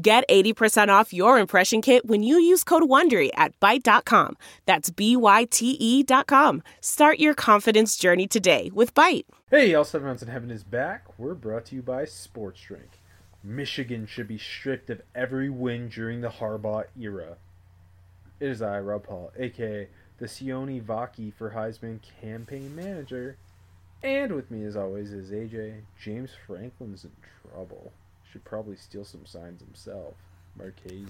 Get 80% off your impression kit when you use code WONDERY at Byte.com. That's B-Y-T-E dot com. Start your confidence journey today with Byte. Hey, all seven rounds in heaven is back. We're brought to you by Sports Drink. Michigan should be stripped of every win during the Harbaugh era. It is I, Rob Paul, aka the Sione Vaki for Heisman campaign manager. And with me, as always, is AJ. James Franklin's in trouble. Should probably steal some signs himself. Marchese.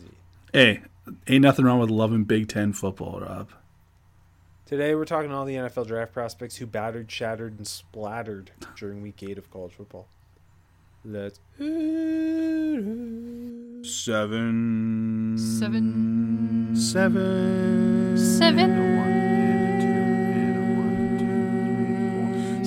Hey, ain't nothing wrong with loving Big Ten football, Rob. Today we're talking all the NFL draft prospects who battered, shattered, and splattered during week eight of college football. Let's Seven. Seven. Seven. Seven. Seven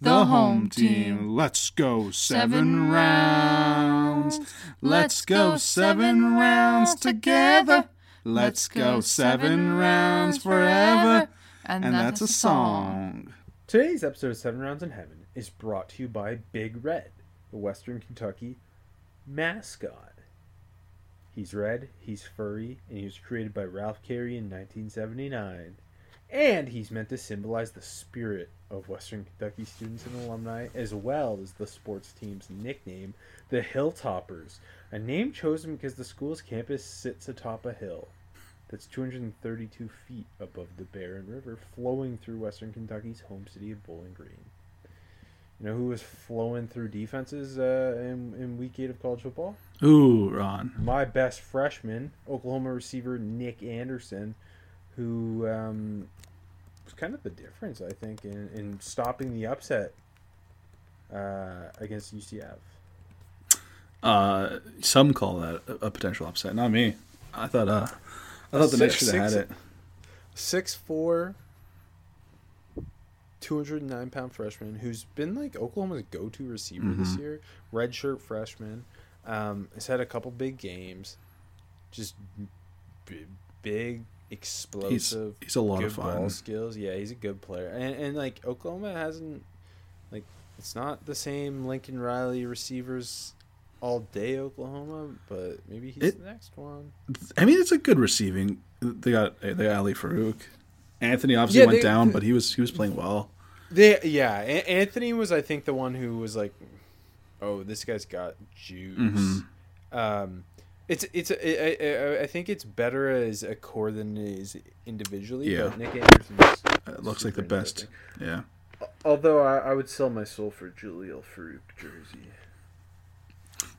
The home team. Let's go seven rounds. Let's go seven rounds together. Let's go seven rounds forever. And that's a song. Today's episode of Seven Rounds in Heaven is brought to you by Big Red, the Western Kentucky mascot. He's red, he's furry, and he was created by Ralph Carey in 1979. And he's meant to symbolize the spirit of Western Kentucky students and alumni, as well as the sports team's nickname, the Hilltoppers, a name chosen because the school's campus sits atop a hill that's 232 feet above the Barren River, flowing through Western Kentucky's home city of Bowling Green. You know who was flowing through defenses uh, in, in week eight of college football? Ooh, Ron. My best freshman, Oklahoma receiver Nic Anderson, who um, was kind of the difference, I think, in, in stopping the upset uh, against UCF. Uh, some call that a, a potential upset. Not me. I thought. Uh, I thought the Knights should have had it. Six four, 209 pound freshman who's been like Oklahoma's go to receiver this Mm-hmm. year. Redshirt freshman. Um, has had a couple big games. Just b- big, explosive. he's a lot of fun. Ball skills. Yeah, he's a good player. And, and like Oklahoma hasn't, like, it's not the same Lincoln Riley receivers all day Oklahoma, but maybe he's It- the next one. I mean, it's a good receiving. They got they got Ali Farooq. Anthony obviously Yeah, went they- down, but he was he was playing well. They, yeah, A- Anthony was, I think, the one who was like, "Oh, this guy's got juice." Mhm. Um, it's it's I- I, I, I think it's better as a core than it is individually. Yeah. but Nic Anderson It looks like the best. Yeah. Although I, I would sell my soul for Jalil Farooq jersey.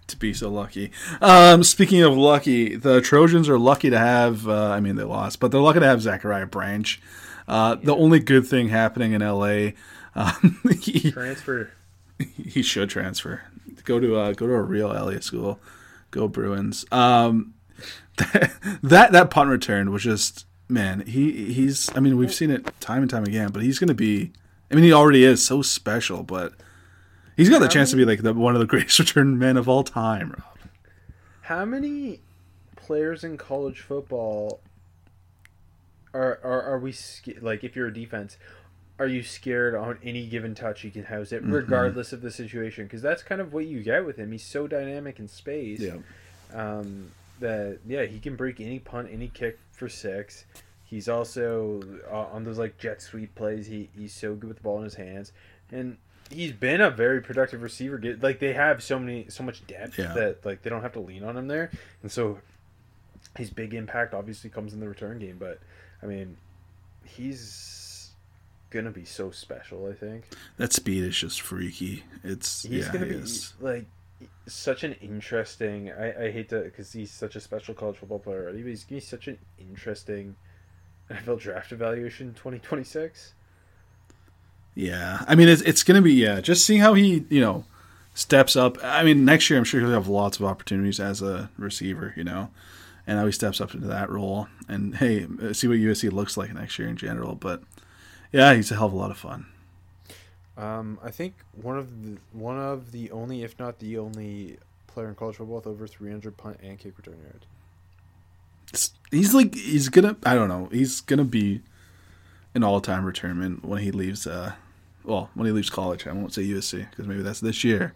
To be so lucky. Um, speaking of lucky, the Trojans are lucky to have. Uh, I mean, they lost, but they're lucky to have Zachariah Branch. Uh, The only good thing happening in LA, um, he, Transfer. he should transfer. Go to uh, go to a real LA school. Go Bruins. Um, that that punt return was just man. He he's. I mean, we've seen it time and time again, but he's going to be. I mean, he already is so special, but he's got the chance to be like the, one of the greatest return men of all time. Rob. How many players in college football are are, are we like? If you're a defense, are you scared on any given touch he can house it, regardless of the situation? Because that's kind of what you get with him. He's so dynamic in space. um, that yeah he can break any punt any kick for six he's also uh, on those like jet sweep plays he, he's so good with the ball in his hands and he's been a very productive receiver Get, like they have so many so much depth Yeah. that like they don't have to lean on him there and so his big impact obviously comes in the return game but i mean he's gonna be so special. I think That speed is just freaky. It's he's yeah, gonna he be is. like such an interesting. I, I hate to because he's such a special college football player already, but he's gonna be such an interesting NFL draft evaluation twenty twenty six. Yeah, I mean it's it's gonna be yeah. Just seeing how he you know steps up. I mean next year I'm sure he'll have lots of opportunities as a receiver. You know, and how he steps up into that role. And hey, see what USC looks like next year in general. But yeah, he's a hell of a lot of fun. Um, I think one of the one of the only, if not the only, player in college football with over three hundred punt and kick return yards. It's, he's like he's gonna I don't know he's gonna be an all time returnment when he leaves. Uh, well, when he leaves college, I won't say USC because maybe that's this year.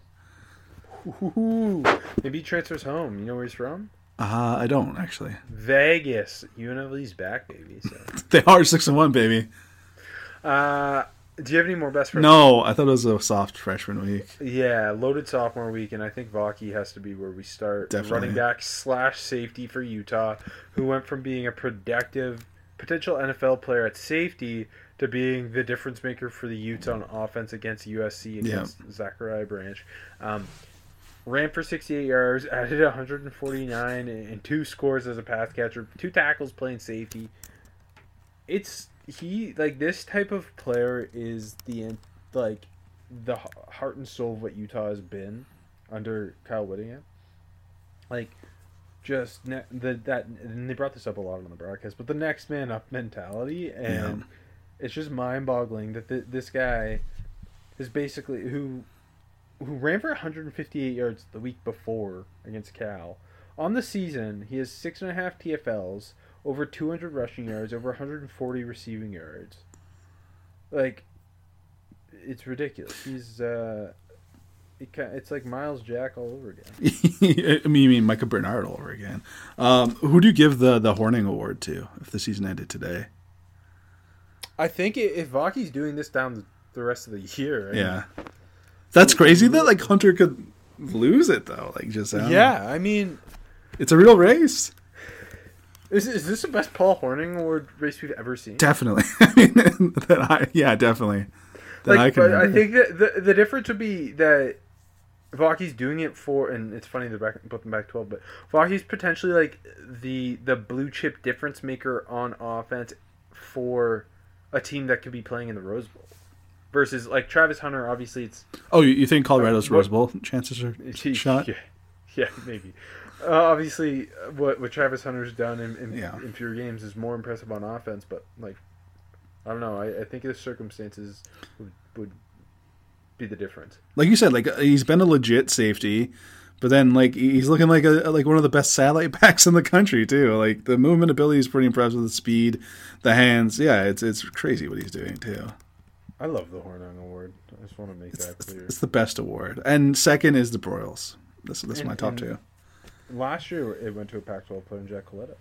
Ooh, maybe he transfers home. You know where he's from? Uh, I don't actually. Vegas. UNLV's back, baby. So, They are six and one, baby. Uh, do you have any more best friends? No, I thought it was a soft freshman week. Yeah, loaded sophomore week, and I think Vaki has to be where we start. Definitely. Running back slash safety for Utah, who went from being a productive potential NFL player at safety to being the difference maker for the Utah on offense against USC against Zachariah Branch. Um, ran for 68 yards, added 149 and two scores as a pass catcher, two tackles playing safety. It's he like this type of player is the like the heart and soul of what Utah has been under Kyle Whittingham. Like, just ne- the that and they brought this up a lot on the broadcast, but the next man up mentality, and it's just mind boggling that th- this guy is basically who who ran for 158 yards the week before against Cal. On the season, he has six and a half TFLs, over 200 rushing yards, over 140 receiving yards. Like, it's ridiculous. He's uh, it, it's like Myles Jack all over again. I mean, you mean Micah Bernard all over again. Um, who do you give the the Hornung Award to if the season ended today? I think if Vaki's doing this down the- rest of the year, mean, Yeah, that's crazy that like Hunter could lose it though. Like just I don't know. yeah. I mean, it's a real race. Is, is this the best Paul Hornung Award race we've ever seen? Definitely. I mean, that I yeah definitely. That like, can but I think that the the difference would be that Vaki's doing it for, and it's funny they're back put them back twelve, but Vaki's potentially like the the blue chip difference maker on offense for a team that could be playing in the Rose Bowl. Versus like Travis Hunter, obviously it's Oh, you, you think Colorado's uh, What- Rose Bowl chances are shot? Yeah, yeah, maybe. Uh, obviously, what what Travis Hunter's done in in, Yeah. in fewer games is more impressive on offense. But like, I don't know. I, I think the circumstances would, would be the difference. Like you said, like uh, he's been a legit safety, but then like he's looking like a like one of the best satellite backs in the country too. Like the movement ability is pretty impressive. The speed, the hands, yeah, it's it's crazy what he's doing too. I love the Hornung Award. I just want to make that clear. It's the best award, and second is the Broyles. This this is my top and- two. Last year, it went to a Pac-12 player, Jack Colletto.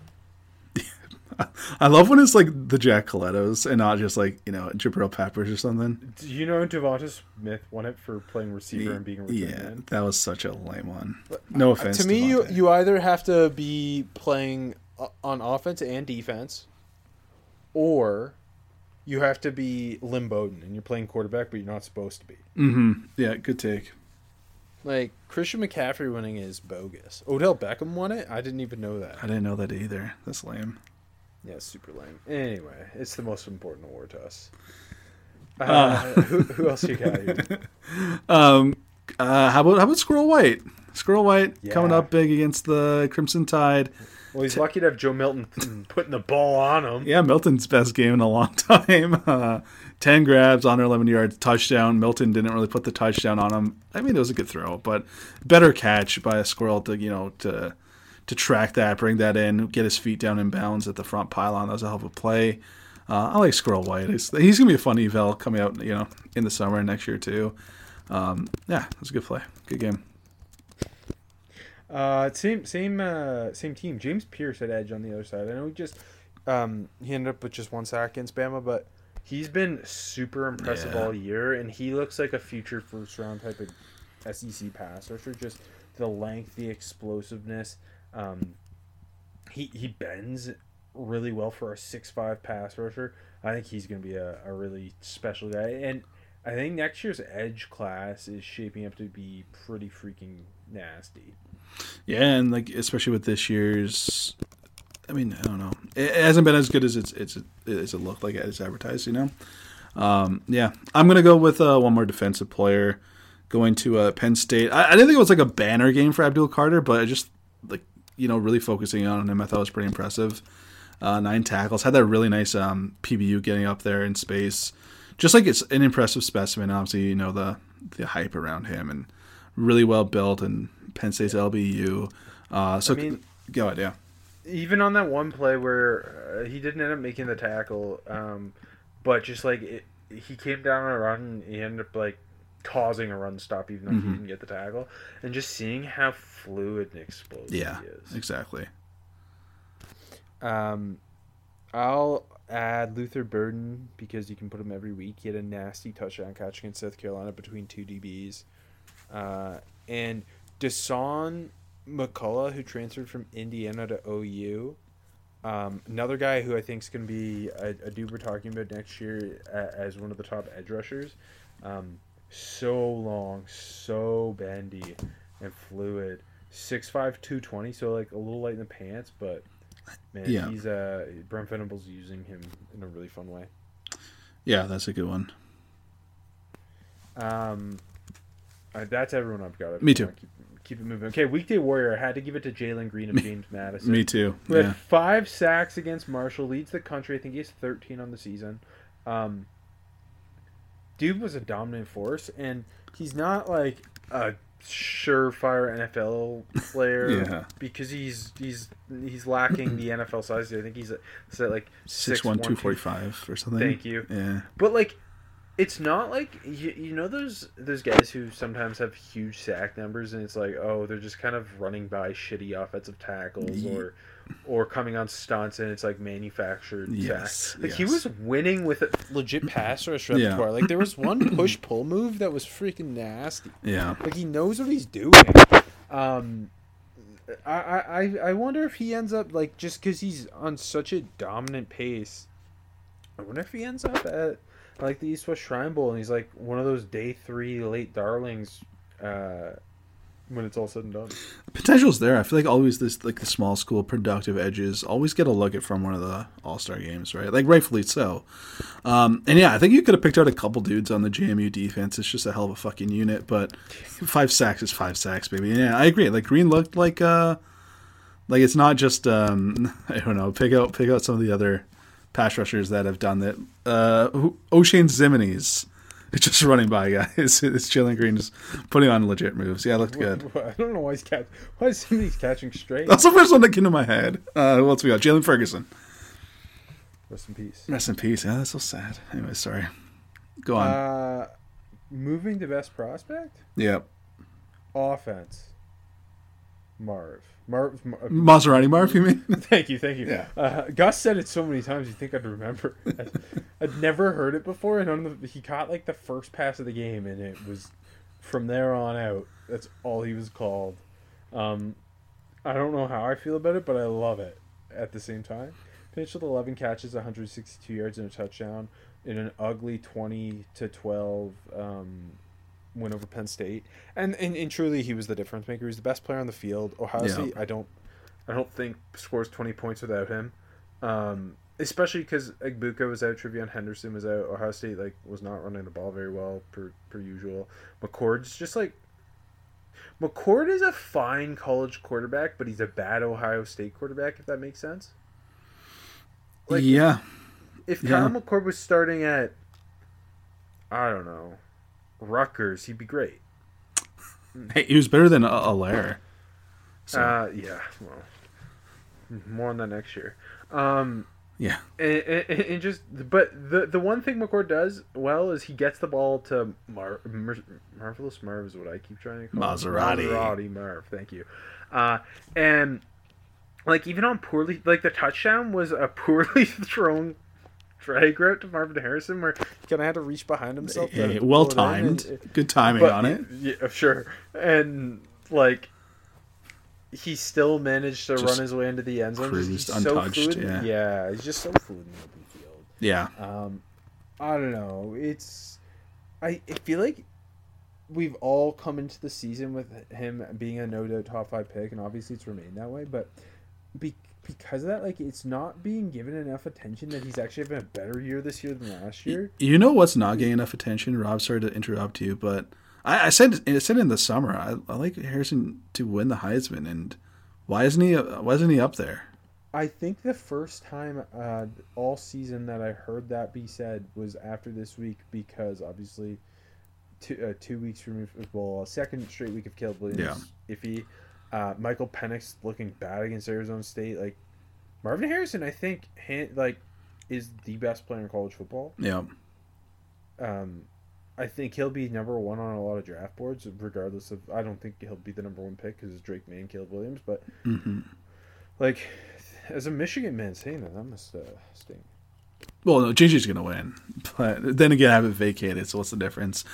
I love when it's like the Jack Collettos and not just like you know Jabril Peppers or something. Do you know DeVonta Smith won it for playing receiver and being a Yeah, man? that was such a lame one. No offense to me, you, DeVonta. you either have to be playing uh, on offense and defense, or you have to be Lynn Bowden and you're playing quarterback, but you're not supposed to be. Mhm. Yeah, good take. Like Christian McCaffrey winning is bogus. Odell Beckham won it. I didn't even know that. I didn't know that either. That's lame. Yeah, super lame. Anyway, it's the most important award to us. Uh, who, who else you got? Here? Um, uh, how about how about Squirrel White? Squirrel White coming up big against the Crimson Tide. Well, he's lucky to have Joe Milton putting the ball on him. Yeah, Milton's best game in a long time. Uh, Ten grabs, under eleven yards, touchdown. Milton didn't really put the touchdown on him. I mean, it was a good throw, but better catch by a squirrel to you know to to track that, bring that in, get his feet down in bounds at the front pylon. That was a hell of a play. Uh, I like Squirrel White. He's, he's gonna be a fun eval coming out, you know, in the summer next year too. Um, yeah, it was a good play, good game. Uh, same same uh, same team. James Pearce had edge on the other side. I know he just um, he ended up with just one sack against Bama, but he's been super impressive Yeah. all year, and he looks like a future first round type of SEC pass rusher. Just the length, the explosiveness. Um, he he bends really well for a six-five pass rusher. I think he's going to be a, a really special guy, and I think next year's edge class is shaping up to be pretty freaking nasty. Yeah, and like especially with this year's, I mean, I don't know, it, hasn't been as good as it's it's as it looked like it's advertised. You know, um, yeah, I'm gonna go with uh, one more defensive player going to uh, Penn State. I, I didn't think it was like a banner game for Abdul Carter, but I just like you know really focusing on him, I thought was pretty impressive. Uh, nine tackles, had that really nice um, PBU getting up there in space. Just like it's an impressive specimen. Obviously, you know the the hype around him and really well built and Penn State's LBU. Uh, so I mean- go ahead, yeah. Even on that one play where uh, he didn't end up making the tackle, um, but just like it, he came down on a run, and he ended up like causing a run stop, even though Mhm. he didn't get the tackle, and just seeing how fluid and explosive Yeah, he is. exactly. Um, I'll add Luther Burden because you can put him every week. He had a nasty touchdown catch against South Carolina between two DBs. Uh, and Dasan McCullough, who transferred from Indiana to OU. Um, another guy who I think is going to be a, a dude we're talking about next year as one of the top edge rushers. Um, so long, so bendy and fluid. 6'5", 220, so like a little light in the pants, but man, Yeah. he's uh Brent Venables using him in a really fun way. Yeah, that's a good one. Um, uh, that's everyone I've got. Me too. Keep, keep it moving. Okay, weekday warrior. I had to give it to Jalen Green and James Madison. Me too. Who had Yeah. five sacks against Marshall, leads the country. I think he has 13 on the season. Um, dude was a dominant force, and he's not like a surefire NFL player Yeah. because he's he's he's lacking the NFL size. I think he's at, like Six one two forty five or something. Thank you. Yeah. But like, it's not like you, you know those those guys who sometimes have huge sack numbers, and it's like, oh, they're just kind of running by shitty offensive tackles Ye- or or coming on stunts, and it's like manufactured Yes, sacks. Like he was winning with a legit pass rush Yeah. repertoire. Like there was one push pull move that was freaking nasty. Yeah. Like he knows what he's doing. Um, I I I wonder if he ends up like just because he's on such a dominant pace. I wonder if he ends up at like the East West Shrine Bowl and he's like one of those day three late darlings. Uh, when it's all said and done. Potential's there. I feel like always this like the small school productive edges always get a look at from one of the all star games, right? Like rightfully so. Um, and yeah, I think you could have picked out a couple dudes on the JMU defense. It's just a hell of a fucking unit, but five sacks is five sacks, baby. Yeah, I agree. Like Green looked like uh like it's not just um I don't know, pick out pick out some of the other pass rushers that have done that. Uh Oshane Ximines. It's just running by guys. It's Jalen Green just putting on legit moves. Yeah, it looked good. I don't know why he's catch. Why is he's catching straight? That's the first one that came to my head. Uh, who else we got? Jaylon Ferguson. Rest in peace. Rest in peace. Yeah, that's so sad. Anyway, sorry. Go on. Uh, moving to best prospect yep. offense. Marv. Marv. Mar- Maserati Marv, you mean? Thank you, thank you. Yeah. Uh, Gus said it so many times you think I'd remember. I'd, I'd never heard it before, and on the, he caught like the first pass of the game, and it was from there on out. That's all he was called. Um, I don't know how I feel about it, but I love it. At the same time, finished with 11 catches, 162 yards, and a touchdown in an ugly 20 to 12 um, win over Penn State. And, and and truly, he was the difference maker. He's the best player on the field. Ohio Yeah. State, I don't I don't think scores 20 points without him. Um, especially because Egbuka was out, TreVeyon Henderson was out. Ohio State like was not running the ball very well per per usual. McCord's just like McCord is a fine college quarterback, but he's a bad Ohio State quarterback. If that makes sense. Like yeah. if Yeah. Kyle McCord was starting at, I don't know, Rutgers, he'd be great. Hey, he was better than A- Allar. So, Uh, yeah. Well, more on that next year. Um, yeah. and, and, and just, but the the one thing McCord does well is he gets the ball to Mar, Mar marvelous Marv is what I keep trying to call him. Maserati. Maserati Marv. Thank you. Uh, and like even on poorly, like the touchdown was a poorly thrown drag route to Marvin Harrison where he kind of had to reach behind himself. Hey, well and- timed. Good timing but- on it. Yeah, sure. And like he still managed to Just run his way into the end zone. Just- cruised he's so untouched, fluid. yeah. he's just so fluid in the open field. Yeah. Um, I don't know. It's I, I feel like we've all come into the season with him being a no doubt top five pick, and obviously it's remained that way. But be, because of that, like it's not being given enough attention that he's actually having a better year this year than last year. You know what's not getting enough attention? Rob, sorry to interrupt you, but I, I said I said in the summer I, I like Harrison to win the Heisman, and why isn't he why isn't he up there? I think the first time uh, all season that I heard that be said was after this week because obviously two, uh, two weeks removed, well, a second straight week of Caleb Williams, iffy. Uh, Michael Penix looking bad against Arizona State. Like Marvin Harrison, I think, like is the best player in college football. Yeah, Um, I think he'll be number one on a lot of draft boards, regardless of. I don't think he'll be the number one pick because it's Drake Maye and Caleb Williams, but hmm like as a Michigan man saying that, that must uh, sting. Well, no, JJ's gonna win, but then again, I have it vacated, so what's the difference?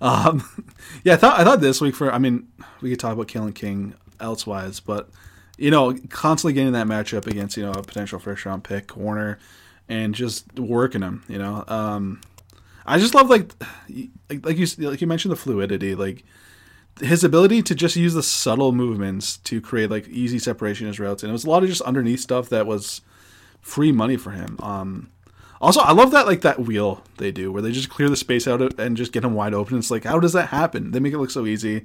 Um, yeah, I thought I thought this week for I mean, we could talk about Kalen King elsewise, but you know, constantly getting that matchup against you know a potential first round pick corner and just working him. You know, um, I just love like like like you like you mentioned the fluidity, like his ability to just use the subtle movements to create like easy separation in his routes, and it was a lot of just underneath stuff that was free money for him. Um, also, I love that like that wheel they do where they just clear the space out and just get him wide open. It's like, how does that happen? They make it look so easy.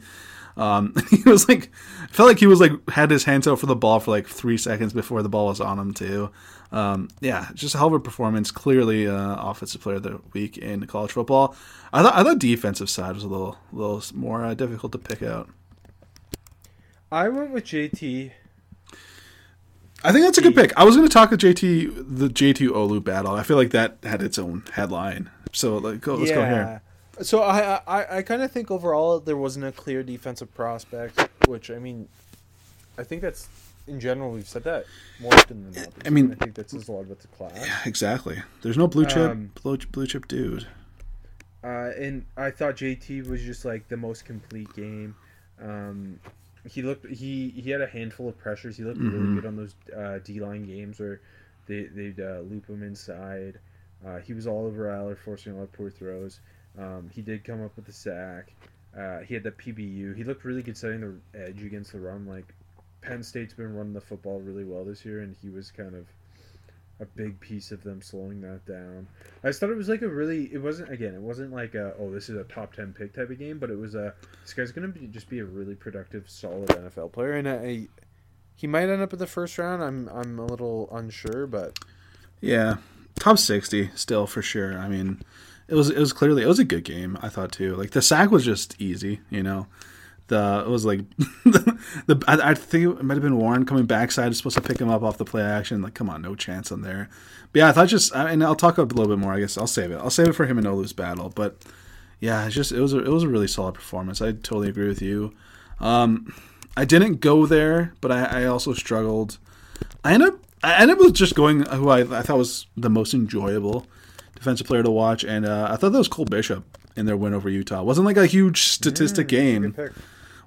Um, he was like, felt like he was like had his hands out for the ball for like three seconds before the ball was on him too. Um, yeah, just a hell of a performance. Clearly, uh, offensive player of the week in college football. I thought I thought defensive side was a little little more uh, difficult to pick out. I went with JT. I think that's a good pick. I was going to talk to JT the JT Olu battle. I feel like that had its own headline. So like, go, let's go here. So I I, I kind of think overall there wasn't a clear defensive prospect, which I mean, I think that's in general we've said that more often than not. I mean- I think that says a lot about the class. Yeah, exactly. There's no blue chip Um, blue, blue chip dude. Uh, and I thought JT was just like the most complete game. Um, he looked he he had a handful of pressures. He looked Mhm. really good on those uh, D line games where they they'd uh, loop him inside. Uh, he was all over Allar, forcing a lot of poor throws. Um, he did come up with the sack. Uh, he had the PBU. He looked really good setting the edge against the run. Like Penn State's been running the football really well this year, and he was kind of a big piece of them slowing that down. I just thought it was like a really. It wasn't again. It wasn't like a oh this is a top ten pick type of game, but it was a this guy's gonna be just be a really productive, solid NFL player, and uh, I, he might end up in the first round. I'm I'm a little unsure, but Yeah, top sixty still for sure. I mean, it was it was clearly it was a good game. I thought too. Like the sack was just easy. You know, the it was like the, the I, I think it might have been Warren coming backside supposed to pick him up off the play action. Like come on, no chance on there. But yeah, I thought just I, and I'll talk a little bit more. I guess I'll save it. I'll save it for him and Olu's battle. But yeah, it's just it was a, it was a really solid performance. I totally agree with you. Um, I didn't go there, but I, I also struggled. I ended up I ended up with just going who I, I thought was the most enjoyable defensive player to watch, and uh, I thought that was Cole Bishop in their win over Utah. It wasn't like a huge statistic game.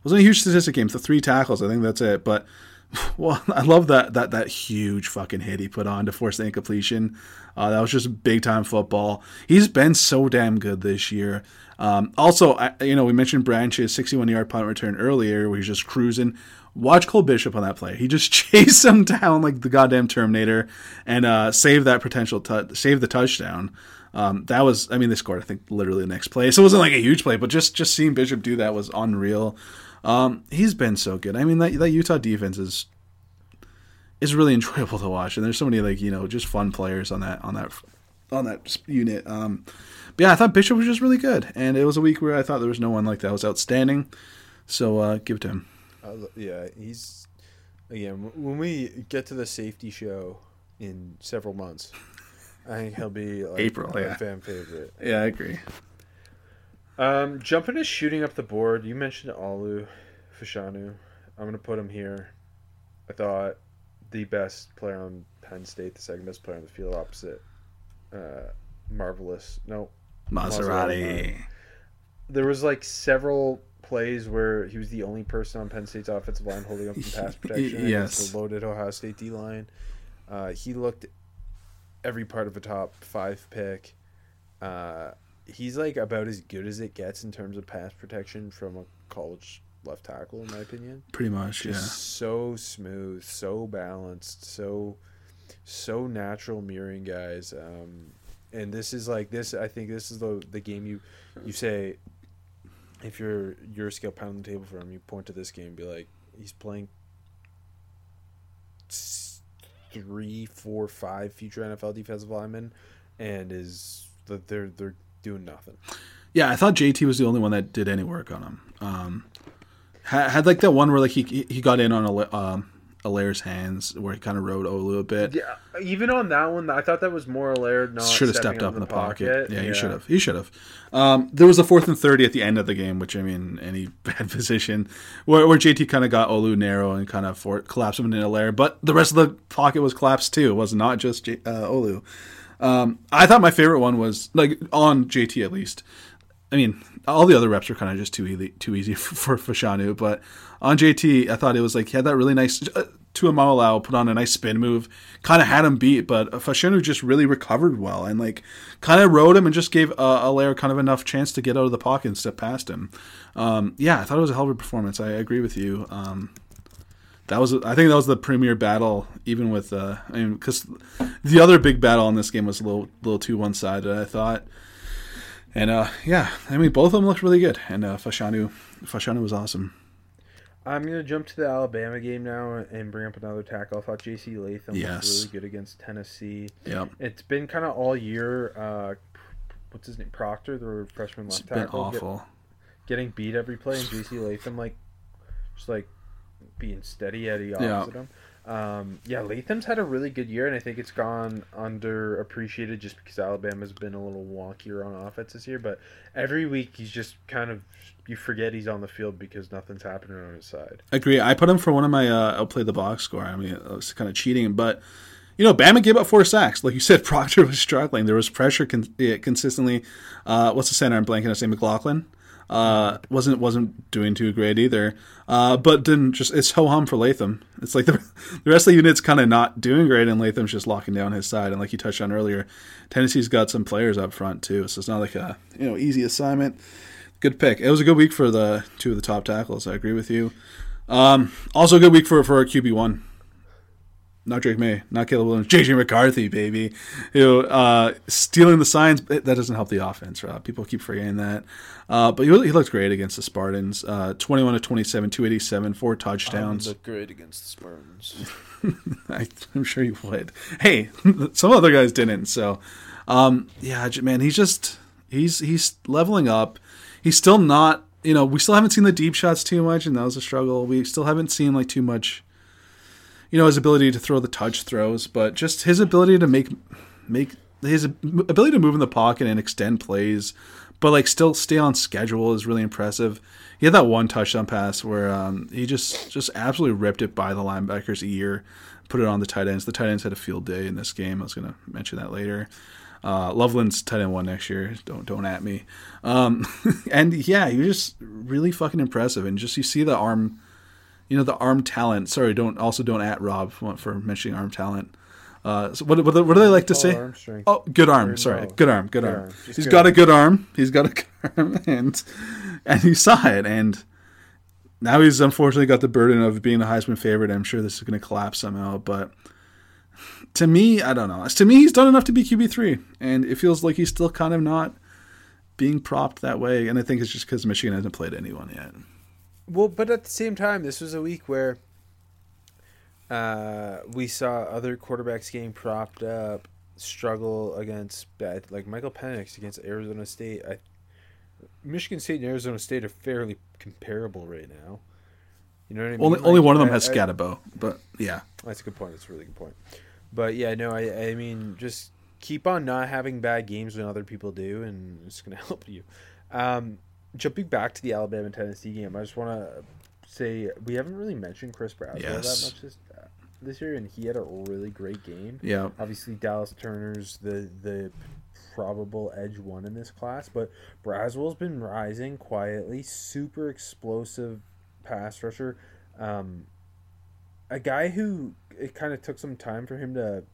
Wasn't a huge statistic game. So three tackles, I think that's it. But well, I love that that that huge fucking hit he put on to force the incompletion. Uh, that was just big time football. He's been so damn good this year. Um, also, I, you know, we mentioned Branch's 61 yard punt return earlier, where he's just cruising. Watch Cole Bishop on that play. He just chased him down like the goddamn Terminator and uh, saved that potential, tu- save the touchdown. Um, that was, I mean, they scored, I think, literally the next play. So it wasn't like a huge play, but just just seeing Bishop do that was unreal. Um, he's been so good. I mean, that, that Utah defense is is really enjoyable to watch, and there's so many like you know just fun players on that on that on that unit. Um, but yeah, I thought Bishop was just really good, and it was a week where I thought there was no one like that was outstanding. So uh, give it to him. I lo- yeah, he's again when we get to the safety show in several months. I think he'll be like April, a yeah. fan favorite. Yeah, I agree. Um, jumping to shooting up the board, you mentioned Olu Fashanu. I'm gonna put him here. I thought the best player on Penn State, the second best player on the field, opposite uh, Marvelous. No, Maserati. there was like several plays where he was the only person on Penn State's offensive line holding up the pass protection Yes. against the loaded Ohio State D line. Uh, he looked every part of a top five pick. Uh, he's like about as good as it gets in terms of pass protection from a college left tackle, in my opinion. Pretty much, Just yeah. so smooth, so balanced, so so natural mirroring guys. Um, and this is like this. I think this is the the game you you say if you're you're a scale pound the table for him, you point to this game and be like, he's playing three, four, five future NFL defensive linemen, and is that they're they're doing nothing. Yeah, I thought JT was the only one that did any work on him. Um, had, had like that one where like he he he got in on a um, Allar's hands where he kind of rode Olu a bit. Yeah, even on that one, I thought that was more Laird not should have stepped up in the pocket. Yeah, he should have. He should have. Um, there was a fourth and thirty at the end of the game, which I mean, any bad position where, where JT kind of got Olu narrow and kind of for, collapsed him into Allar, but the rest of the pocket was collapsed too. It was not just J, uh, Olu. Um, I thought my favorite one was like on JT at least. I mean, all the other reps were kind of just too easy, too easy for, Fashanu, but on JT, I thought it was like he had that really nice uh, to put on a nice spin move, kind of had him beat, but Fashanu just really recovered well and like kind of rode him and just gave uh, Allar kind of enough chance to get out of the pocket and step past him. Um, yeah, I thought it was a hell of a performance. I agree with you. Um, that was I think that was the premier battle, even with uh, I mean, because the other big battle in this game was a little little too one sided. I thought, and uh, yeah, I mean both of them looked really good, and uh, Fashanu Fashanu was awesome. I'm gonna jump to the Alabama game now and bring up another tackle. I thought J.C. Latham Yes. was really good against Tennessee. Yep, It's been kind of all year. Uh, what's his name? Proctor, the freshman it's left been tackle, get- getting beat every play, and J.C. Latham like just like being steady Eddie Yeah. opposite him. Um, yeah, Latham's had a really good year, and I think it's gone underappreciated just because Alabama's been a little wonkier on offense this year. But every week he's just kind of you forget he's on the field because nothing's happening on his side. agree. I put him for one of my uh, I'll play the box score. I mean, I was kind of cheating, but you know, Bama gave up four sacks. Like you said, Proctor was struggling. There was pressure con- consistently. Uh, what's the center? I'm blanking. I say McLaughlin. Uh, wasn't wasn't doing too great either. Uh, but didn't just it's ho hum for Latham. It's like the the rest of the unit's kind of not doing great, and Latham's just locking down his side. And like you touched on earlier, Tennessee's got some players up front too, so it's not like a you know easy assignment. Good pick. It was a good week for the two of the top tackles. I agree with you. Um, also a good week for for QB one. Not Drake Maye, not Caleb Williams, JJ McCarthy, baby. You know, uh, stealing the signs that doesn't help the offense. Rob. People keep forgetting that. Uh, but he, he looked great against the Spartans. Uh, Twenty-one to twenty-seven, two eighty-seven, four touchdowns. great against the Spartans. I, I'm sure you would. Hey, some other guys didn't. So, um, yeah, man, he's just he's he's leveling up. He's still not. You know, we still haven't seen the deep shots too much, and that was a struggle. We still haven't seen like too much. You know, his ability to throw the touch throws, but just his ability to make make his ability to move in the pocket and extend plays, but like still stay on schedule is really impressive. He had that one touchdown pass where um, he just just absolutely ripped it by the linebacker's ear, put it on the tight ends. The tight ends had a field day in this game. I was going to mention that later. Uh, Loveland's tight end one next year. Don't don't at me. Um, and yeah, he was just really fucking impressive. And just you see the arm, you know, the arm talent. Sorry, don't also don't at Rob for mentioning arm talent. Uh, so what, what, do- what do they like to say? arm. Oh, good arm. Or Sorry, good arm. Good, Good arm. arm. He's good got a good arm. He's got a good arm, and and you saw it. And now he's unfortunately got the burden of being the Heisman favorite. I'm sure this is going to collapse somehow. But to me, I don't know. To me, he's done enough to be QB three, and it feels like he's still kind of not being propped that way. And I think it's just because Michigan hasn't played anyone yet. Well, but at the same time, this was a week where uh, we saw other quarterbacks getting propped up, struggle against bad, like Michael Penix against Arizona State. I, Michigan State and Arizona State are fairly comparable right now. You know what I mean? Only only one of them I- has Skattebo, but yeah, That's a good point. That's a really good point. But yeah, no, I I mean just keep on not having bad games when other people do, and it's gonna help you. Um, jumping back to the Alabama Tennessee game, I just want to say we haven't really mentioned Chris Braswell Yes. that much this uh, this year, and he had a really great game. yeah. Obviously, Dallas Turner's the the probable edge one in this class, but Braswell's been rising quietly, super explosive pass rusher. Um, a guy who it kind of took some time for him to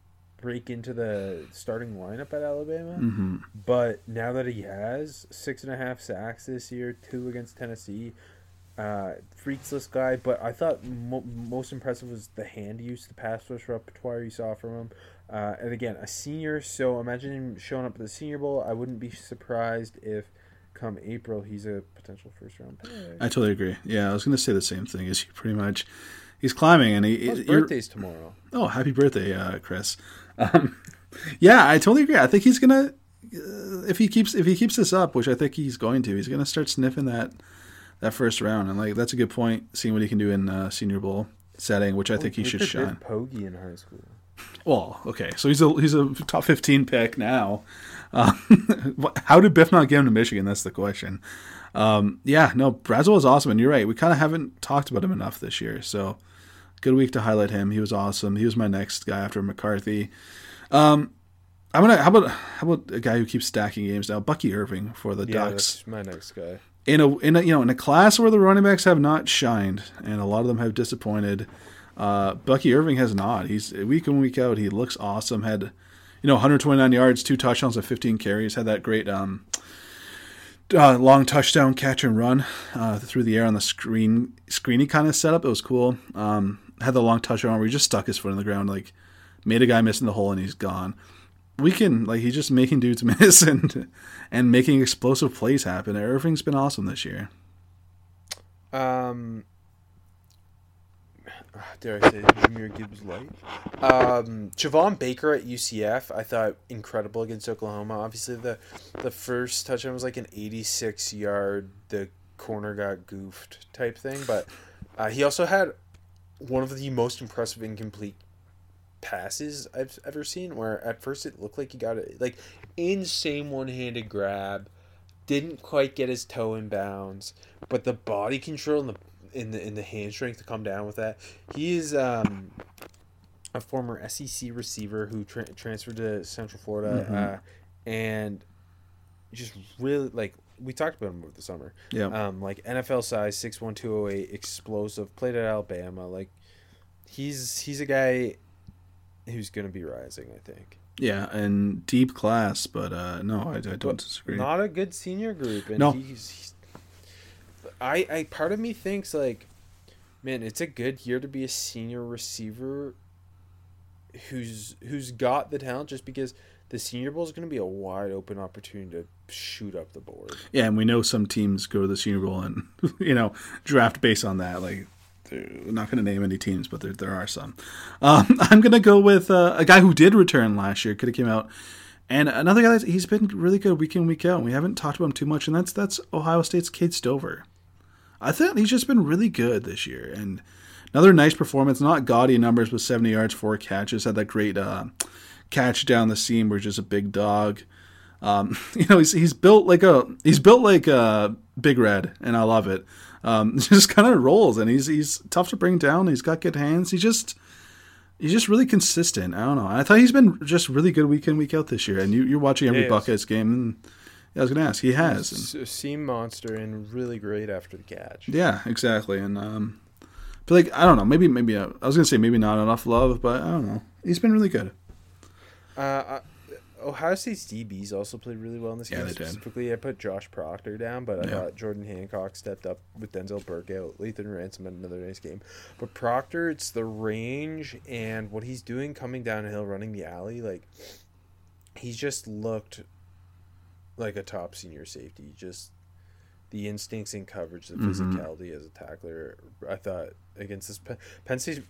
break into the starting lineup at Alabama, hmm but now that he has six and a half sacks this year, two against Tennessee, uh, freaks this guy. But I thought mo- most impressive was the hand use, the pass rush repertoire you saw from him. Uh, and again, a senior, so imagine him showing up at the Senior Bowl. I wouldn't be surprised if come April he's a potential first round pick. I totally agree. Yeah, I was going to say the same thing. Is he pretty much he's climbing and he His you're- birthday's tomorrow. Oh, happy birthday, uh, Chris. Um, yeah, I totally agree. I think he's gonna uh, if he keeps if he keeps this up, which I think he's going to, he's gonna start sniffing that that first round, and like that's a good point. Seeing what he can do in uh, Senior Bowl setting, which I think he should shine. Poggi in high school. Well, okay, so he's a he's a top fifteen pick now. Um, how did Biff not get him to Michigan? That's the question. Um, yeah, no, Braswell is awesome, and you're right. We kind of haven't talked about him enough this year, so good week to highlight him. He was awesome. He was my next guy after McCarthy. Um, I'm gonna how about how about a guy who keeps stacking games now, Bucky Irving for the Yeah, Ducks my next guy. in a in a you know in a class where the running backs have not shined and a lot of them have disappointed. Uh, Bucky Irving has not. He's week in week out. He looks awesome. Had you know 129 yards, two touchdowns, and 15 carries. Had that great um, uh, long touchdown catch and run uh, through the air on the screen screeny kind of setup. It was cool. Um, had the long touchdown where he just stuck his foot in the ground, like made a guy miss in the hole, and he's gone. We can like he's just making dudes miss and and making explosive plays happen. Irving's been awesome this year. Um, dare I say Jahmyr Gibbs light? Um, Javon Baker at UCF, I thought incredible against Oklahoma. Obviously, the the first touchdown was like an 86 yard, the corner got goofed type thing, but uh, he also had one of the most impressive incomplete passes I've ever seen. Where at first it looked like he got it like insane one handed grab didn't quite get his toe in bounds, but the body control and the in the in the hand strength to come down with that. He is um, a former SEC receiver who tra- transferred to Central Florida, Mhm. uh, and just really like we talked about him over the summer. Yeah. Um, like NFL size, six one two oh eight, explosive. Played at Alabama. Like he's he's a guy who's gonna be rising. I think. Yeah, and deep class, but uh, no, I, I don't But disagree. Not a good senior group, and No. he's, he's. I I part of me thinks like, man, it's a good year to be a senior receiver. Who's who's got the talent? Just because the Senior Bowl is going to be a wide open opportunity to shoot up the board. Yeah, and we know some teams go to the Senior Bowl and you know draft based on that. Like, not going to name any teams, but there there are some. Um, I'm going to go with uh, a guy who did return last year, could have came out, and another guy he's been really good week in week out. We haven't talked about him too much, and that's that's Ohio State's Cade Stover. I think he's just been really good this year, and another nice performance. Not gaudy numbers, but 70 yards, four catches. Had that great uh, catch down the seam, where just a big dog. Um, you know, he's he's built like a he's built like a big red, and I love it. Um, just kind of rolls, and he's he's tough to bring down. He's got good hands. He's just he's just really consistent. I don't know. I thought he's been just really good week in week out this year. And you, you're watching every. Buckeyes game, and I was going to ask. He has. And, seam monster and really great after the catch. yeah, exactly. And um, but like I don't know. Maybe maybe uh, I was going to say maybe not enough love, but I don't know. He's been really good. Uh, Ohio State's DBs also played really well in this Yeah, game. Specifically, I put Josh Proctor down, but I Yeah. thought Jordan Hancock stepped up with Denzel Burke out. Lathan Ransom had another nice game. But Proctor, it's the range and what he's doing coming downhill, running the alley. Like, he's just looked like a top senior safety. Just the instincts in coverage, the Mhm. physicality as a tackler. I thought against this Penn, Penn State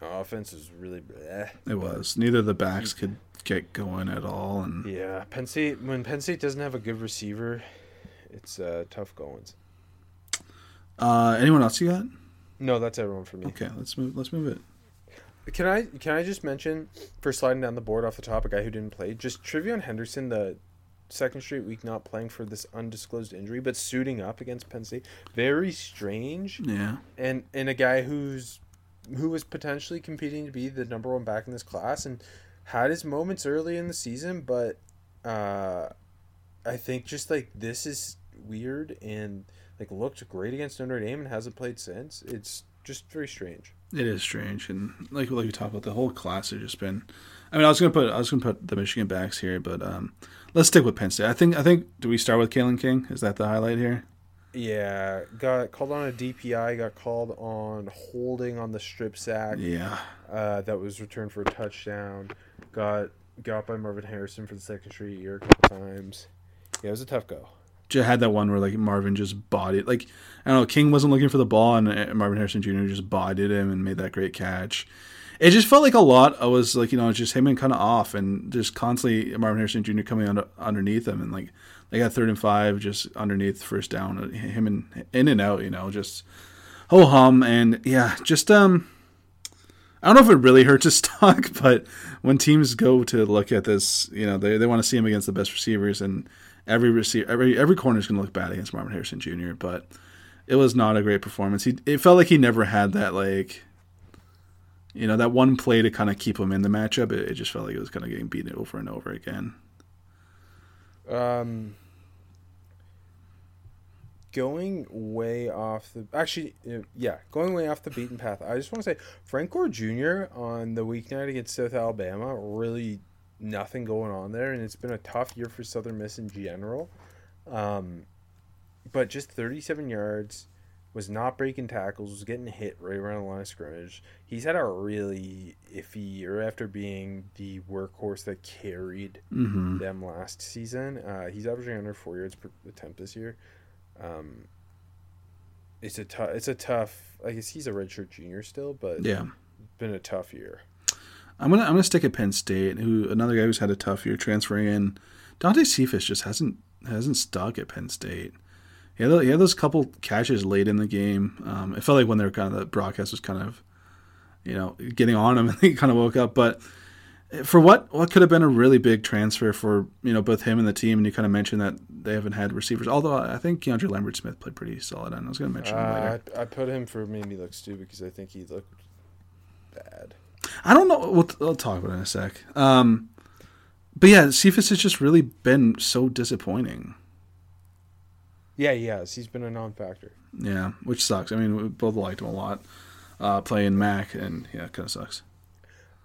offense was really. bleh. It was. Neither of the backs could get going at all, and Yeah, Penn State when Penn State doesn't have a good receiver, it's uh, tough goings. uh, anyone else you got? No, that's everyone for me. Okay, let's move. Let's move it. Can I can I just mention for sliding down the board off the top a guy who didn't play? Just TreVeyon Henderson, the second straight week not playing for this undisclosed injury, but suiting up against Penn State. Very strange. Yeah, And and a guy who's who was potentially competing to be the number one back in this class and had his moments early in the season, but Uh, I think just like this is weird and like looked great against Notre Dame and hasn't played since. It's just very strange. It is strange, and like like we talked about, the whole class has just been. I mean, I was gonna put I was gonna put the Michigan backs here, but um, let's stick with Penn State. I think I think. Do we start with Kalen King? Is that the highlight here? Yeah, got called on a DPI, got called on holding on the strip sack. Yeah, uh, that was returned for a touchdown. Got got by Marvin Harrison for the second straight year a couple times. Yeah, it was a tough go. Just had that one where like Marvin just bodied like I don't know King wasn't looking for the ball and uh, Marvin Harrison Jr. just bodied him and made that great catch. It just felt like a lot. I was like you know just him and kind of off and just constantly Marvin Harrison Jr. coming under, underneath him and like they got third and five just underneath first down him and in and out you know just ho hum and yeah just um I don't know if it really hurts his stock, but when teams go to look at this, you know, they, they want to see him against the best receivers, and every receiver, every every corner is going to look bad against Marvin Harrison Jr. But it was not a great performance. He it felt like he never had that like, you know, that one play to kind of keep him in the matchup. It, it just felt like it was kind of getting beaten over and over again. Um, going way off the actually yeah going way off the beaten path. I just want to say frank gore jr on the weeknight against south alabama really nothing going on there and it's been a tough year for southern miss in general. Um, but just 37 yards was not breaking tackles was getting hit right around the line of scrimmage. He's had a really iffy year after being the workhorse that carried mm-hmm. them last season. Uh, he's averaging under four yards per attempt this year um, it's a tough. It's a tough. I guess he's a redshirt junior still, but yeah, been a tough year. I'm gonna I'm gonna stick at Penn State. Who another guy who's had a tough year transferring in. Dante Cephas just hasn't hasn't stuck at Penn State. He had, he had those couple catches late in the game. Um, it felt like when they were kind of the broadcast was kind of, you know, getting on him, and he kind of woke up. But for what what could have been a really big transfer for you know both him and the team, and you kind of mentioned that they haven't had receivers. Although I think Keandre Lambert Smith played pretty solid, and I was going to mention him later. Uh, I, I put him for made me look stupid because I think he looked bad. I don't know. We'll, we'll talk about it in a sec. Um, but yeah, Cephas has just really been so disappointing. Yeah, he has. He's been a non-factor. Yeah, which sucks. I mean, we both liked him a lot uh, playing Mac, and yeah, it kind of sucks.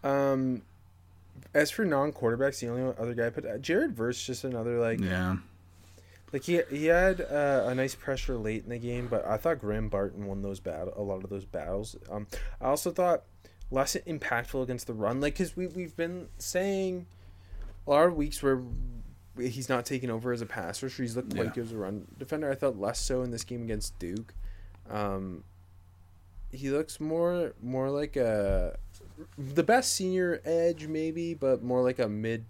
Um, as for non-quarterbacks, the only other guy I put uh, Jared Verse, just another like yeah, like he he had uh, a nice pressure late in the game, but I thought Graham Barton won those battle a lot of those battles. Um, I also thought less impactful against the run, like because we we've been saying a lot of weeks where he's not taking over as a passer, so he's looked Yeah. like he was a run defender. I thought less so in this game against Duke. Um, he looks more more like a the best senior edge maybe, but more like a mid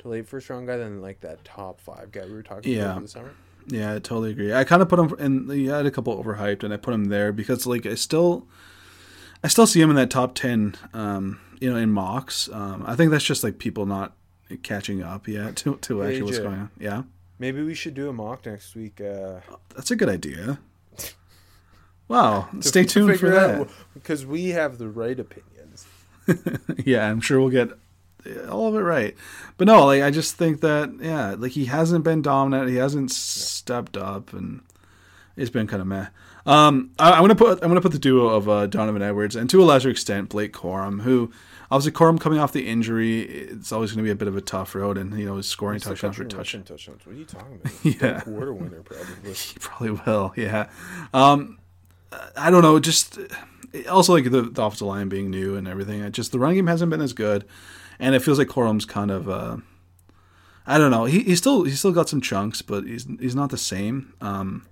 to late first round guy than like that top five guy we were talking Yeah. about over the summer. yeah, I totally agree. I kind of put him in. He had a couple overhyped, and I put him there because like I still, I still see him in that top ten. Um, you know, in mocks. Um, I think that's just like people not catching up yet to to actually what's going on. Yeah, Maybe we should do a mock next week. Uh, that's a good idea. Wow, stay tuned for that. because we have the right opinions. yeah, I'm sure we'll get all of it right. But no, like I just think that yeah, like he hasn't been dominant. He hasn't stepped up, and it's been kind of meh. Um, I, I'm gonna put I'm gonna put the duo of uh, Donovan Edwards and to a lesser extent Blake Corum, who obviously Corum coming off the injury, it's always gonna be a bit of a tough road, and you know is scoring Still touchdown for touchdown. touchdowns. What are you talking about? Yeah. quarter winner probably. He probably will. Yeah. Um, I don't know. Just also like the, the offensive line being new and everything. I just the running game hasn't been as good, and it feels like Corum's kind of. Uh, I don't know. He he's still he's still got some chunks, but he's he's not the same. Um,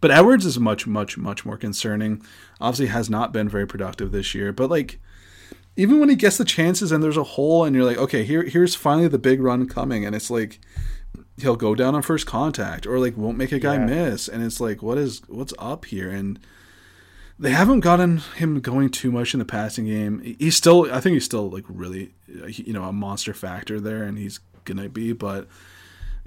but Edwards is much much much more concerning. Obviously, has not been very productive this year. But like, even when he gets the chances and there's a hole, and you're like, okay, here here's finally the big run coming, and it's like he'll go down on first contact or like won't make a guy Yeah. miss and it's like what is what's up here and they haven't gotten him going too much in the passing game he's still i think he's still like really uh, you know a monster factor there and he's gonna be but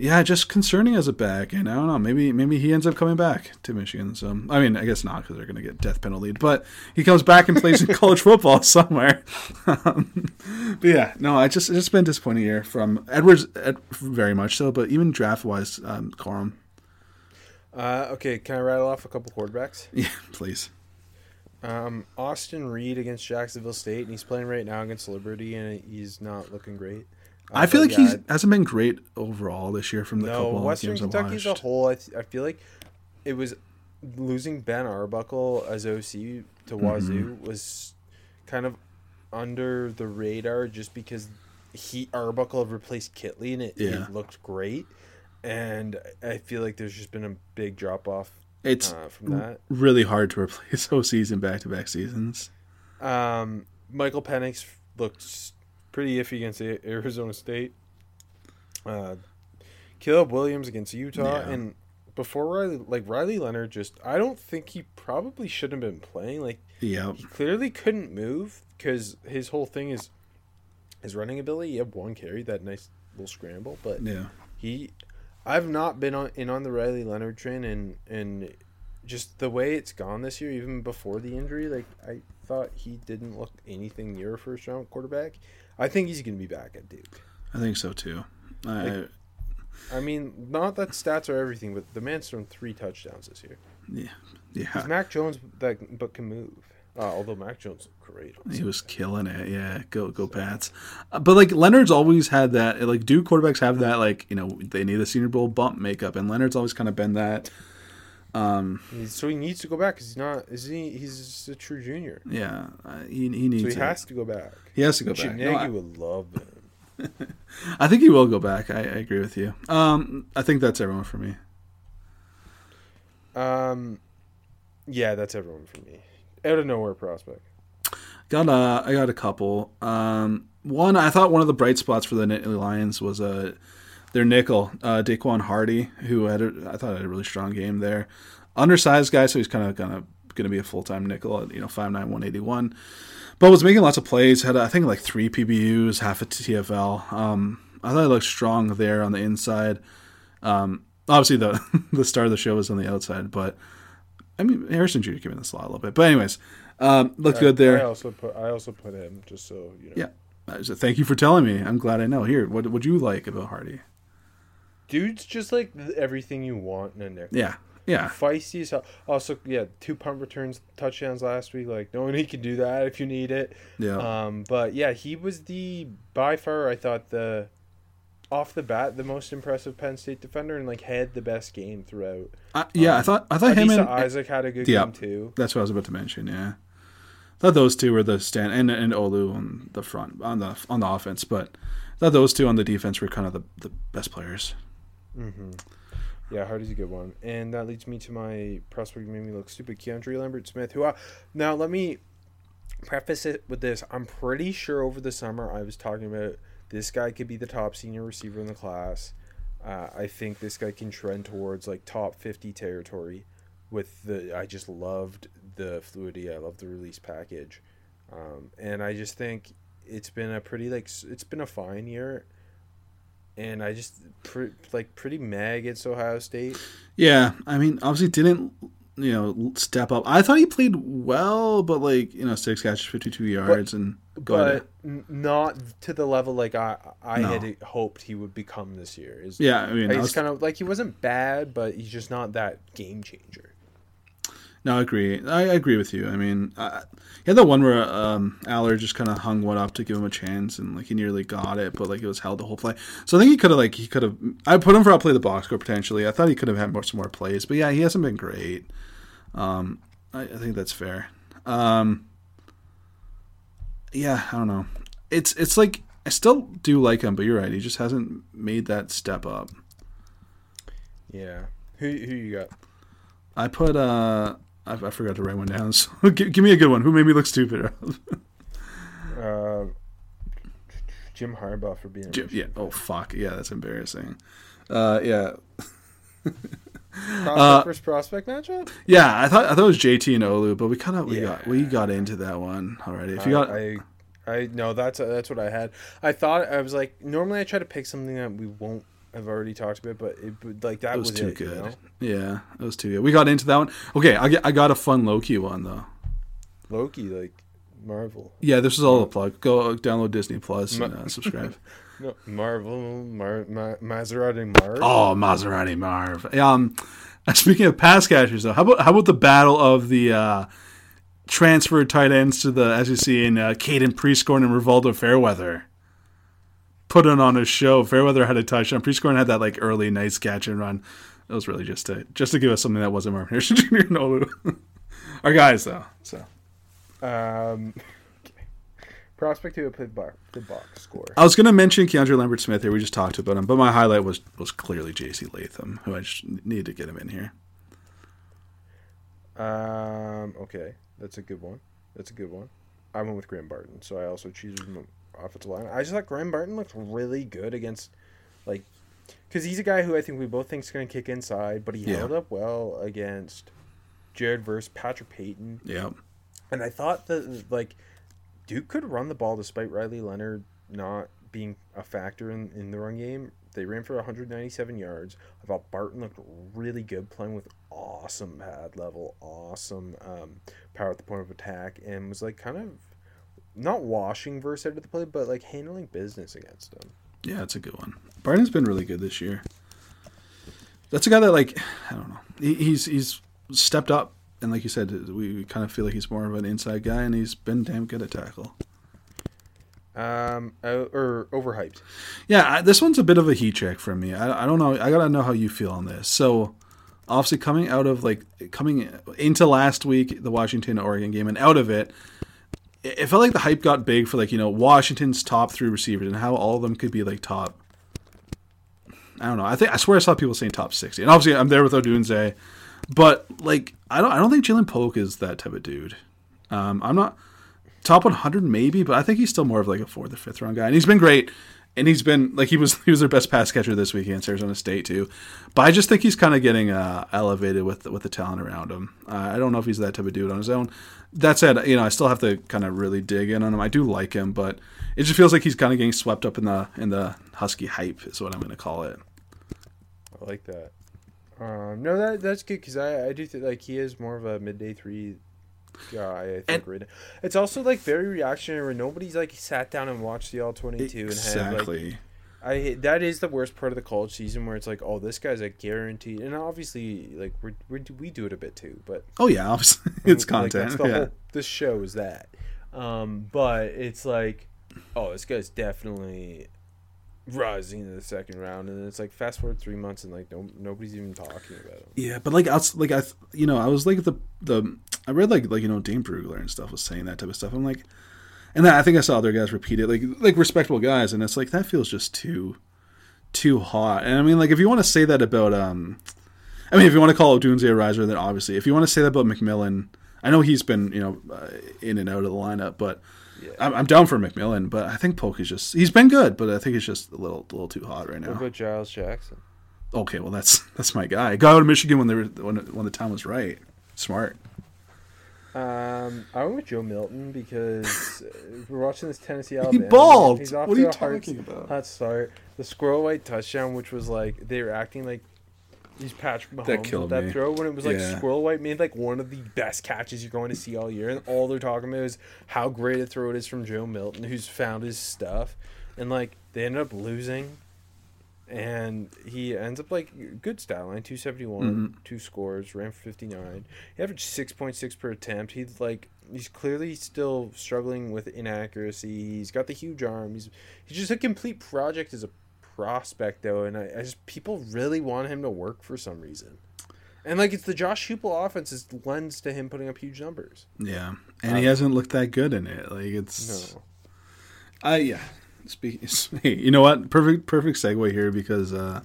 yeah, just concerning as a back, and I don't know. Maybe maybe he ends up coming back to Michigan. So I mean, I guess not because they're going to get death penalty. But he comes back and plays in college football somewhere. Um, but yeah, no, I just it's just been a disappointing year from Edwards, Ed, very much so. But even draft wise, um, Corum, Uh, okay, can I rattle off a couple quarterbacks? yeah, please. Um, Austin Reed against Jacksonville State, and he's playing right now against Liberty, and he's not looking great. Uh, I feel like yeah, he hasn't been great overall this year from the no couple Western games I Kentucky as a whole. I, th- I feel like it was losing Ben Arbuckle as OC to Mm-hmm. Wazoo was kind of under the radar just because he Arbuckle had replaced Kittley and it, Yeah. it looked great, and I feel like there's just been a big drop off It's uh, from that. really hard to replace OCs in back to back seasons. Um, Michael Penix looked pretty iffy against Arizona State. Uh, Caleb Williams against Utah, Yeah. and before Riley, like Riley Leonard, just I don't think he probably shouldn't have been playing. Like Yeah, he clearly couldn't move because his whole thing is his running ability. He had one carry, that nice little scramble, but yeah. he I've not been on in on the Riley Leonard train and and just the way it's gone this year, even before the injury, like I thought he didn't look anything near a first round quarterback. I think he's gonna be back at Duke. I think so too. I, Like- I mean, not that stats are everything, but the man's thrown three touchdowns this year. yeah, yeah. He's. Mac Jones that but can move. Uh, although Mac Jones looked great. He was killing it. Yeah, go go Pats. Uh, but like Leonard's always had that. Like do quarterbacks have that. Like you know they need a Senior Bowl bump makeup, and Leonard's always kind of been that. Um, so he needs to go back he's not. Is he? He's a true junior. yeah, uh, he he needs. So he it. has to go back. He has to go back. Nagy No, I, would love him. I think he will go back. I, I agree with you. Um, I think that's everyone for me. Um, yeah, that's everyone for me. Out of nowhere prospect. Got a, I got a couple. Um, one, I thought one of the bright spots for the Nittany Lions was uh, their nickel, uh, Daequan Hardy, who had a, I thought had a really strong game there. Undersized guy, so he's kind of gonna gonna be a full time nickel at you know five nine one eighty one, but was making lots of plays. Had I think like three PBUs, half a TFL. Um, I thought he looked strong there on the inside. Um, obviously the the star of the show was on the outside, but I mean Harrison Jr. came in the slot a little bit. But anyways, um, looked good there. I also put I also put him just so you know. Yeah. I Thank you for telling me. I'm glad I know. Here, what would you like about Hardy? Dude's just like everything you want in a nickel. Yeah, yeah, Feisty as hell. Also, yeah, two punt returns, touchdowns last week. Like, knowing he can do that if you need it. yeah. Um, but yeah, he was the by far I thought the off the bat the most impressive Penn State defender and like had the best game throughout. I, yeah, I thought I thought him and Isaac had a good Yeah. game too. that's what I was about to mention. Yeah, I thought those two were the stand and and Olu on the front on the on the offense, but thought those two on the defense were kind of the, the best players. Mm-hmm. Yeah, Hardy's a good one, and that leads me to my prospect who made me look stupid, Keandre Lambert Smith. Who I, now let me preface it with this: I'm pretty sure over the summer I was talking about this guy could be the top senior receiver in the class. Uh, I think this guy can trend towards like top 50 territory. With the, I just loved the fluidity. I love the release package, um, and I just think it's been a pretty like it's been a fine year and I just pre- like pretty mad against Ohio State. Yeah, I mean, obviously didn't you know step up. I thought he played well, but like you know, six catches, fifty two yards, and go ahead. but n- not to the level like I I No. had hoped he would become this year. Is Yeah, I mean, like, I he's was- kind of like he wasn't bad, but he's just not that game changer. No, I agree. I, I agree with you. I mean, I, he had the one where um, Allar just kind of hung one up to give him a chance, and like he nearly got it, but like it was held the whole play. So I think he could have like he could have. I put him for outplay the box score potentially. I thought he could have had more some more plays, but yeah, he hasn't been great. Um, I, I think that's fair. Um, yeah, I don't know. It's it's like I still do like him, but you're right. He just hasn't made that step up. Yeah. Who who you got? I put uh. I, I forgot to write one down. So give, give me a good one. Who made me look stupid? Uh, Jim Harbaugh for being. Jim, yeah. Oh fuck. Yeah, that's embarrassing. Uh, yeah. Prospect versus prospect matchup. Yeah, I thought I thought it was JT and Olu, but we kind of we Yeah. got we got into that one already. If you got I, I, I no, that's that's what I had. I thought I was like, normally I try to pick something that we won't I've already talked about, but it like that It was, was, too it, you good. know? Yeah, it was too good. We got into that one. Okay, I, get, I got a fun Loki one though. Loki, like Marvel, Yeah, this is all a plug. Go download Disney Plus and Ma- uh, subscribe. no Marvel, Mar, Ma, Maserati Marv. oh, Maserati Marv. Um, speaking of pass catchers though, how about how about the battle of the uh, transfer tight ends to the SEC in uh, Caden Prieskorn and Rivaldo Fairweather. Putting on a show. Fairweather had a touchdown. Prieskorn had that like early nice catch and run. It was really just to just to give us something that wasn't Marvin Harrison Jr. Nolu. Our guys though. So Um, okay. prospect who played bar the box score. I was gonna mention Keandre Lambert Smith here. We just talked about him, but my highlight was was clearly J.C. Latham, who I just need to get him in here. Um, okay, that's a good one. That's a good one. I went with Graham Barton, so I also choose him offensive line. I just thought Graham Barton looked really good against, like, because he's a guy who I think we both think is going to kick inside, but he Yeah. held up well against Jared versus Patrick Payton, Yeah, and I thought that like Duke could run the ball despite Riley Leonard not being a factor in, in the run game. They ran for 197 yards. I thought Barton looked really good, playing with awesome pad level, awesome um, power at the point of attack, and was like kind of not washing Verse out of the play, but like handling business against them. yeah, it's a good one. Barton's been really good this year. That's a guy that like I don't know. He, he's he's stepped up, and like you said, we, we kind of feel like he's more of an inside guy, and he's been damn good at tackle. Um, or overhyped. Yeah, I, this one's a bit of a heat check for me. I, I don't know. I gotta know how you feel on this. So, obviously, coming out of like coming into last week, the Washington Oregon game, and out of it, it felt like the hype got big for like you know Washington's top three receivers and how all of them could be like top. I don't know. I think I swear I saw people saying top sixty, and obviously I'm there with Odunze, but like I don't I don't think Ja'Lynn Polk is that type of dude. Um, I'm not top 100 maybe, but I think he's still more of like a fourth or fifth round guy, and he's been great. And he's been like he was he was their best pass catcher this week against Arizona State too, but I just think he's kind of getting uh, elevated with with the talent around him. Uh, I don't know if he's that type of dude on his own. That said, you know I still have to kind of really dig in on him. I do like him, but it just feels like he's kind of getting swept up in the in the Husky hype is what I'm going to call it. I like that. Um, no, that that's good because I I do think like he is more of a midday three guy. I think And- right. It's also like very reactionary where nobody's like sat down and watched the all twenty two and had like Exactly. I that is the worst part of the college season where it's like oh this guy's a guaranteed and obviously like we're, we're do it a bit too but oh yeah, obviously it's like, content. the yeah. whole this show is that um but it's like oh this guy's definitely rising to the second round and then it's like fast forward three months and like no, nobody's even talking about him Yeah, but like outs like I, you know, I was like the the I read like like you know Dane Brugler and stuff was saying that type of stuff. I'm like, and then I think I saw other guys repeat it, like like respectable guys, and it's like that feels just too too hot. And I mean, like if you want to say that about um, I mean, if you want to call Dunze a riser, then obviously, if you want to say that about McMillan, I know he's been you know uh, in and out of the lineup, but. Yeah. I'm, I'm down for McMillan, but I think Polk is just he's been good, but I think it's just a little a little too hot right now. what about Giles Jackson Okay, well that's that's my guy. Got out of Michigan when they were when when the time was right. Smart. Um, I went with Joe Milton because uh, we're watching this Tennessee Alabama. game. balled. He's off What are you a hard- talking about? Hot start. The squirrel white touchdown, which was like they were acting like he's Patrick Mahomes killed that me. throw when it was like Yeah. squirrel white made like one of the best catches you're going to see all year, and all they're talking about is how great a throw it is from Joe Milton, who's found his stuff, and like they ended up losing. And he ends up like good stat line, two seventy one, mm-hmm. two scores, ran for fifty nine. He averaged six point six per attempt. He's like he's clearly still struggling with inaccuracy. He's got the huge arm. He's he's just a complete project as a prospect though, and I, I just people really want him to work for some reason. And like it's the Josh Heupel offense is lends to him putting up huge numbers. Yeah, and he um, hasn't looked that good in it. Like it's, No. I yeah. Speaking, hey, you know what? Perfect, perfect segue here because, uh,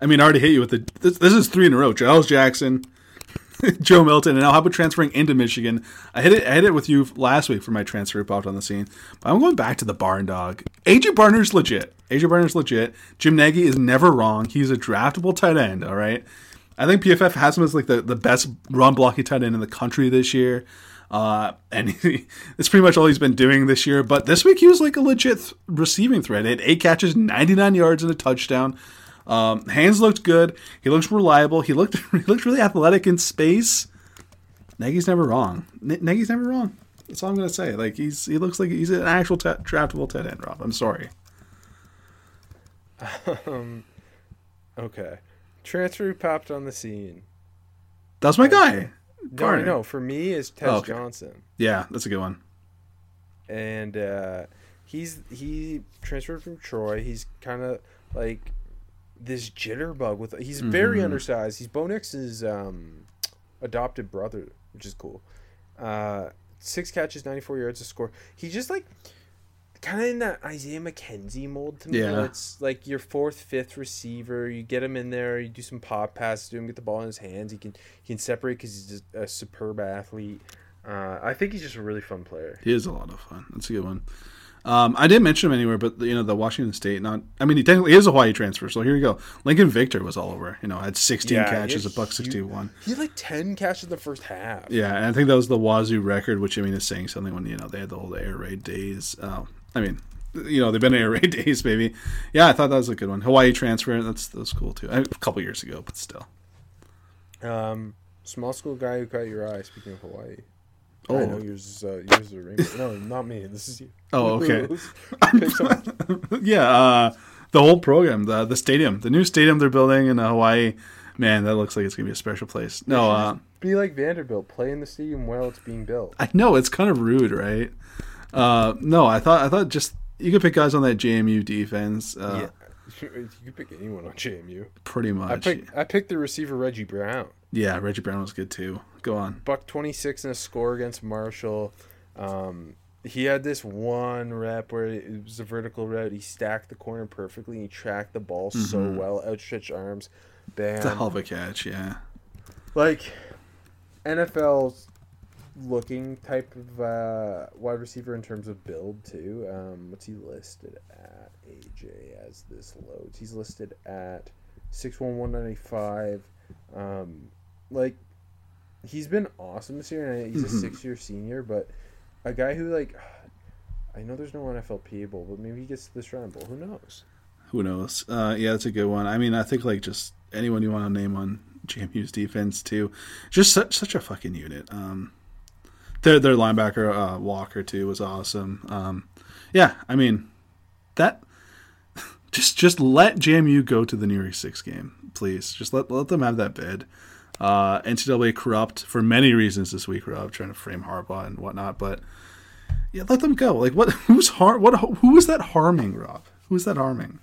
I mean, I already hit you with the. This, this is three in a row. Giles Jackson, Joe Milton, and now how about transferring into Michigan? I hit it. I hit it with you last week for my transfer popped on the scene, but I'm going back to the barn dog. AJ Barner's legit. AJ Barner's legit. Jim Nagy is never wrong. He's a draftable tight end. All right. I think PFF has him as like the, the best run blocking tight end in the country this year. Uh, and he, it's pretty much all he's been doing this year. But this week he was like a legit th- receiving threat. He had eight catches, 99 yards, and a touchdown. Um, Hands looked good. He looks reliable. He looked he looked really athletic in space. Nagy's never wrong. N- Nagy's never wrong. That's all I'm gonna say. Like he's he looks like he's an actual t- draftable tight end. Rob, I'm sorry. Um, okay. Transfer popped on the scene. That's my guy. No, Garner. know. For me, is Tez Oh, okay. Johnson, Yeah, that's a good one. and uh, he's he transferred from Troy. He's kind of like this jitterbug with. He's very Mhm. undersized. He's Bo Nix's um, adopted brother, which is cool. Uh, six catches, ninety four yards to score. He just like kind of in that Isaiah McKenzie mold to me. Yeah. It's like your fourth, fifth receiver. You get him in there. You do some pop passes to him. Get the ball in his hands. He can he can separate because he's a superb athlete. Uh, I think he's just a really fun player. He is a lot of fun. That's a good one. Um, I didn't mention him anywhere, but you know the Washington State. Not, I mean, he technically is a Hawaii transfer. So here you go. Lincoln Victor was all over. You know, had 16 Yeah, catches, a buck 61. He had like ten catches in the first half. Yeah, and I think that was the Wazoo record, which I mean is saying something when you know they had the whole air raid days. Uh, I mean, you know they've been air raid days, maybe. Yeah, I thought that was a good one. Hawaii transfer. That's that's cool too. A couple years ago, but still. Um, small school guy who caught your eye. Speaking of Hawaii. Oh, I know yours is uh, yours is a rainbow. No, not me. This is you. Oh, okay. Yeah, uh, the whole program, the the stadium, the new stadium they're building in uh, Hawaii. Man, that looks like it's gonna be a special place. No, uh, Be like Vanderbilt. Play in the stadium while it's being built. I know it's kind of rude, right? Uh, no, I thought I thought just you could pick guys on that JMU defense. Uh, yeah, you could pick anyone on JMU. pretty much. I picked I picked the receiver Reggie Brown. yeah, Reggie Brown was good too. Go on. Buck twenty six in a score against Marshall. Um, he had this one rep where it was a vertical route. He stacked the corner perfectly. He tracked the ball so Mhm. well. Outstretched arms. It's a Bam. hell of a catch. Yeah. like NFL's looking type of uh, wide receiver in terms of build too. Um, what's he listed at? AJ as this loads. He's listed at six one one ninety five. Um, like he's been awesome this year, and he's a Mhm. six year senior, but a guy who like. I know there's no NFL Bowl, but maybe he gets to the Shrine Bowl. Who knows? Who knows? Uh, yeah, that's a good one. I mean, I think like just anyone you want to name on JMU's defense too, just such such a fucking unit. Um, their their linebacker uh, Walker too was awesome. Um, yeah, I mean that. Just just let JMU go to the New Year's Six game, please. Just let let them have that bid. Uh, NCAA corrupt for many reasons this week, Rob, trying to frame Harbaugh and whatnot, but yeah, let them go. Like what? Who's har? What? Who is that harming, Rob? Who is that harming?